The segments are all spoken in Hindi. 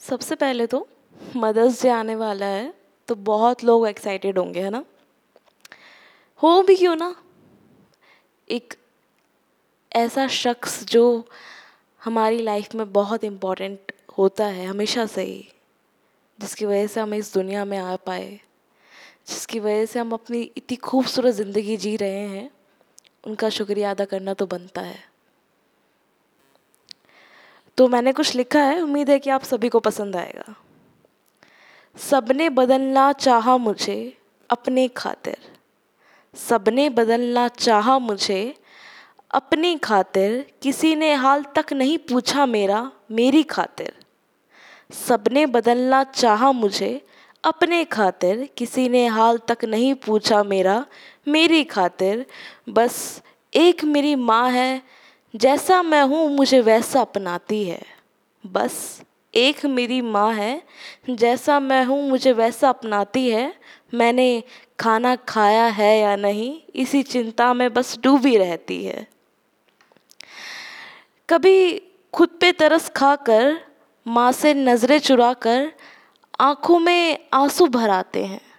सबसे पहले तो मदर्स डे आने वाला है तो बहुत लोग एक्साइटेड होंगे, है ना? हो भी क्यों ना? एक ऐसा शख्स जो हमारी लाइफ में बहुत इम्पोर्टेंट होता है, हमेशा से ही, जिसकी वजह से हम इस दुनिया में आ पाए, जिसकी वजह से हम अपनी इतनी खूबसूरत ज़िंदगी जी रहे हैं, उनका शुक्रिया अदा करना तो बनता है। तो मैंने कुछ लिखा है, उम्मीद है कि आप सभी को पसंद आएगा। सबने बदलना चाहा मुझे अपने खातिर। सबने बदलना चाहा मुझे अपनी खातिर। किसी ने हाल तक नहीं पूछा मेरा, मेरी खातिर। सबने बदलना चाहा मुझे अपने खातिर। किसी ने हाल तक नहीं पूछा मेरा, मेरी खातिर। बस एक मेरी माँ है जैसा मैं हूँ, मुझे वैसा अपनाती है। बस, एक मेरी माँ है। जैसा मैं हूँ, मुझे वैसा अपनाती है। मैंने खाना खाया है या नहीं, इसी चिंता में बस डूबी रहती है। कभी खुद पे तरस खाकर, माँ से नज़रें चुरा कर आँखों में आँसू भर आते हैं।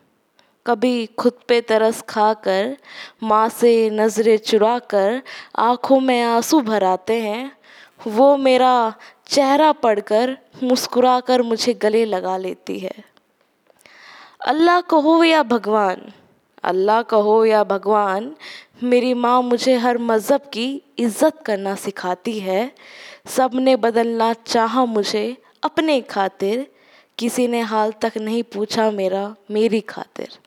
कभी खुद पे तरस खाकर, माँ से नज़रें चुरा कर आँखों में आँसू भर आते हैं, वो मेरा चेहरा पढ़कर मुस्कुरा कर मुझे गले लगा लेती है। अल्लाह कहो या भगवान, अल्लाह कहो या भगवान, मेरी माँ मुझे हर मज़हब की इज़्ज़त करना सिखाती है। सबने बदलना चाहा मुझे अपने खातिर, किसी ने हाल तक नहीं पूछा मेरा, मेरी खातिर।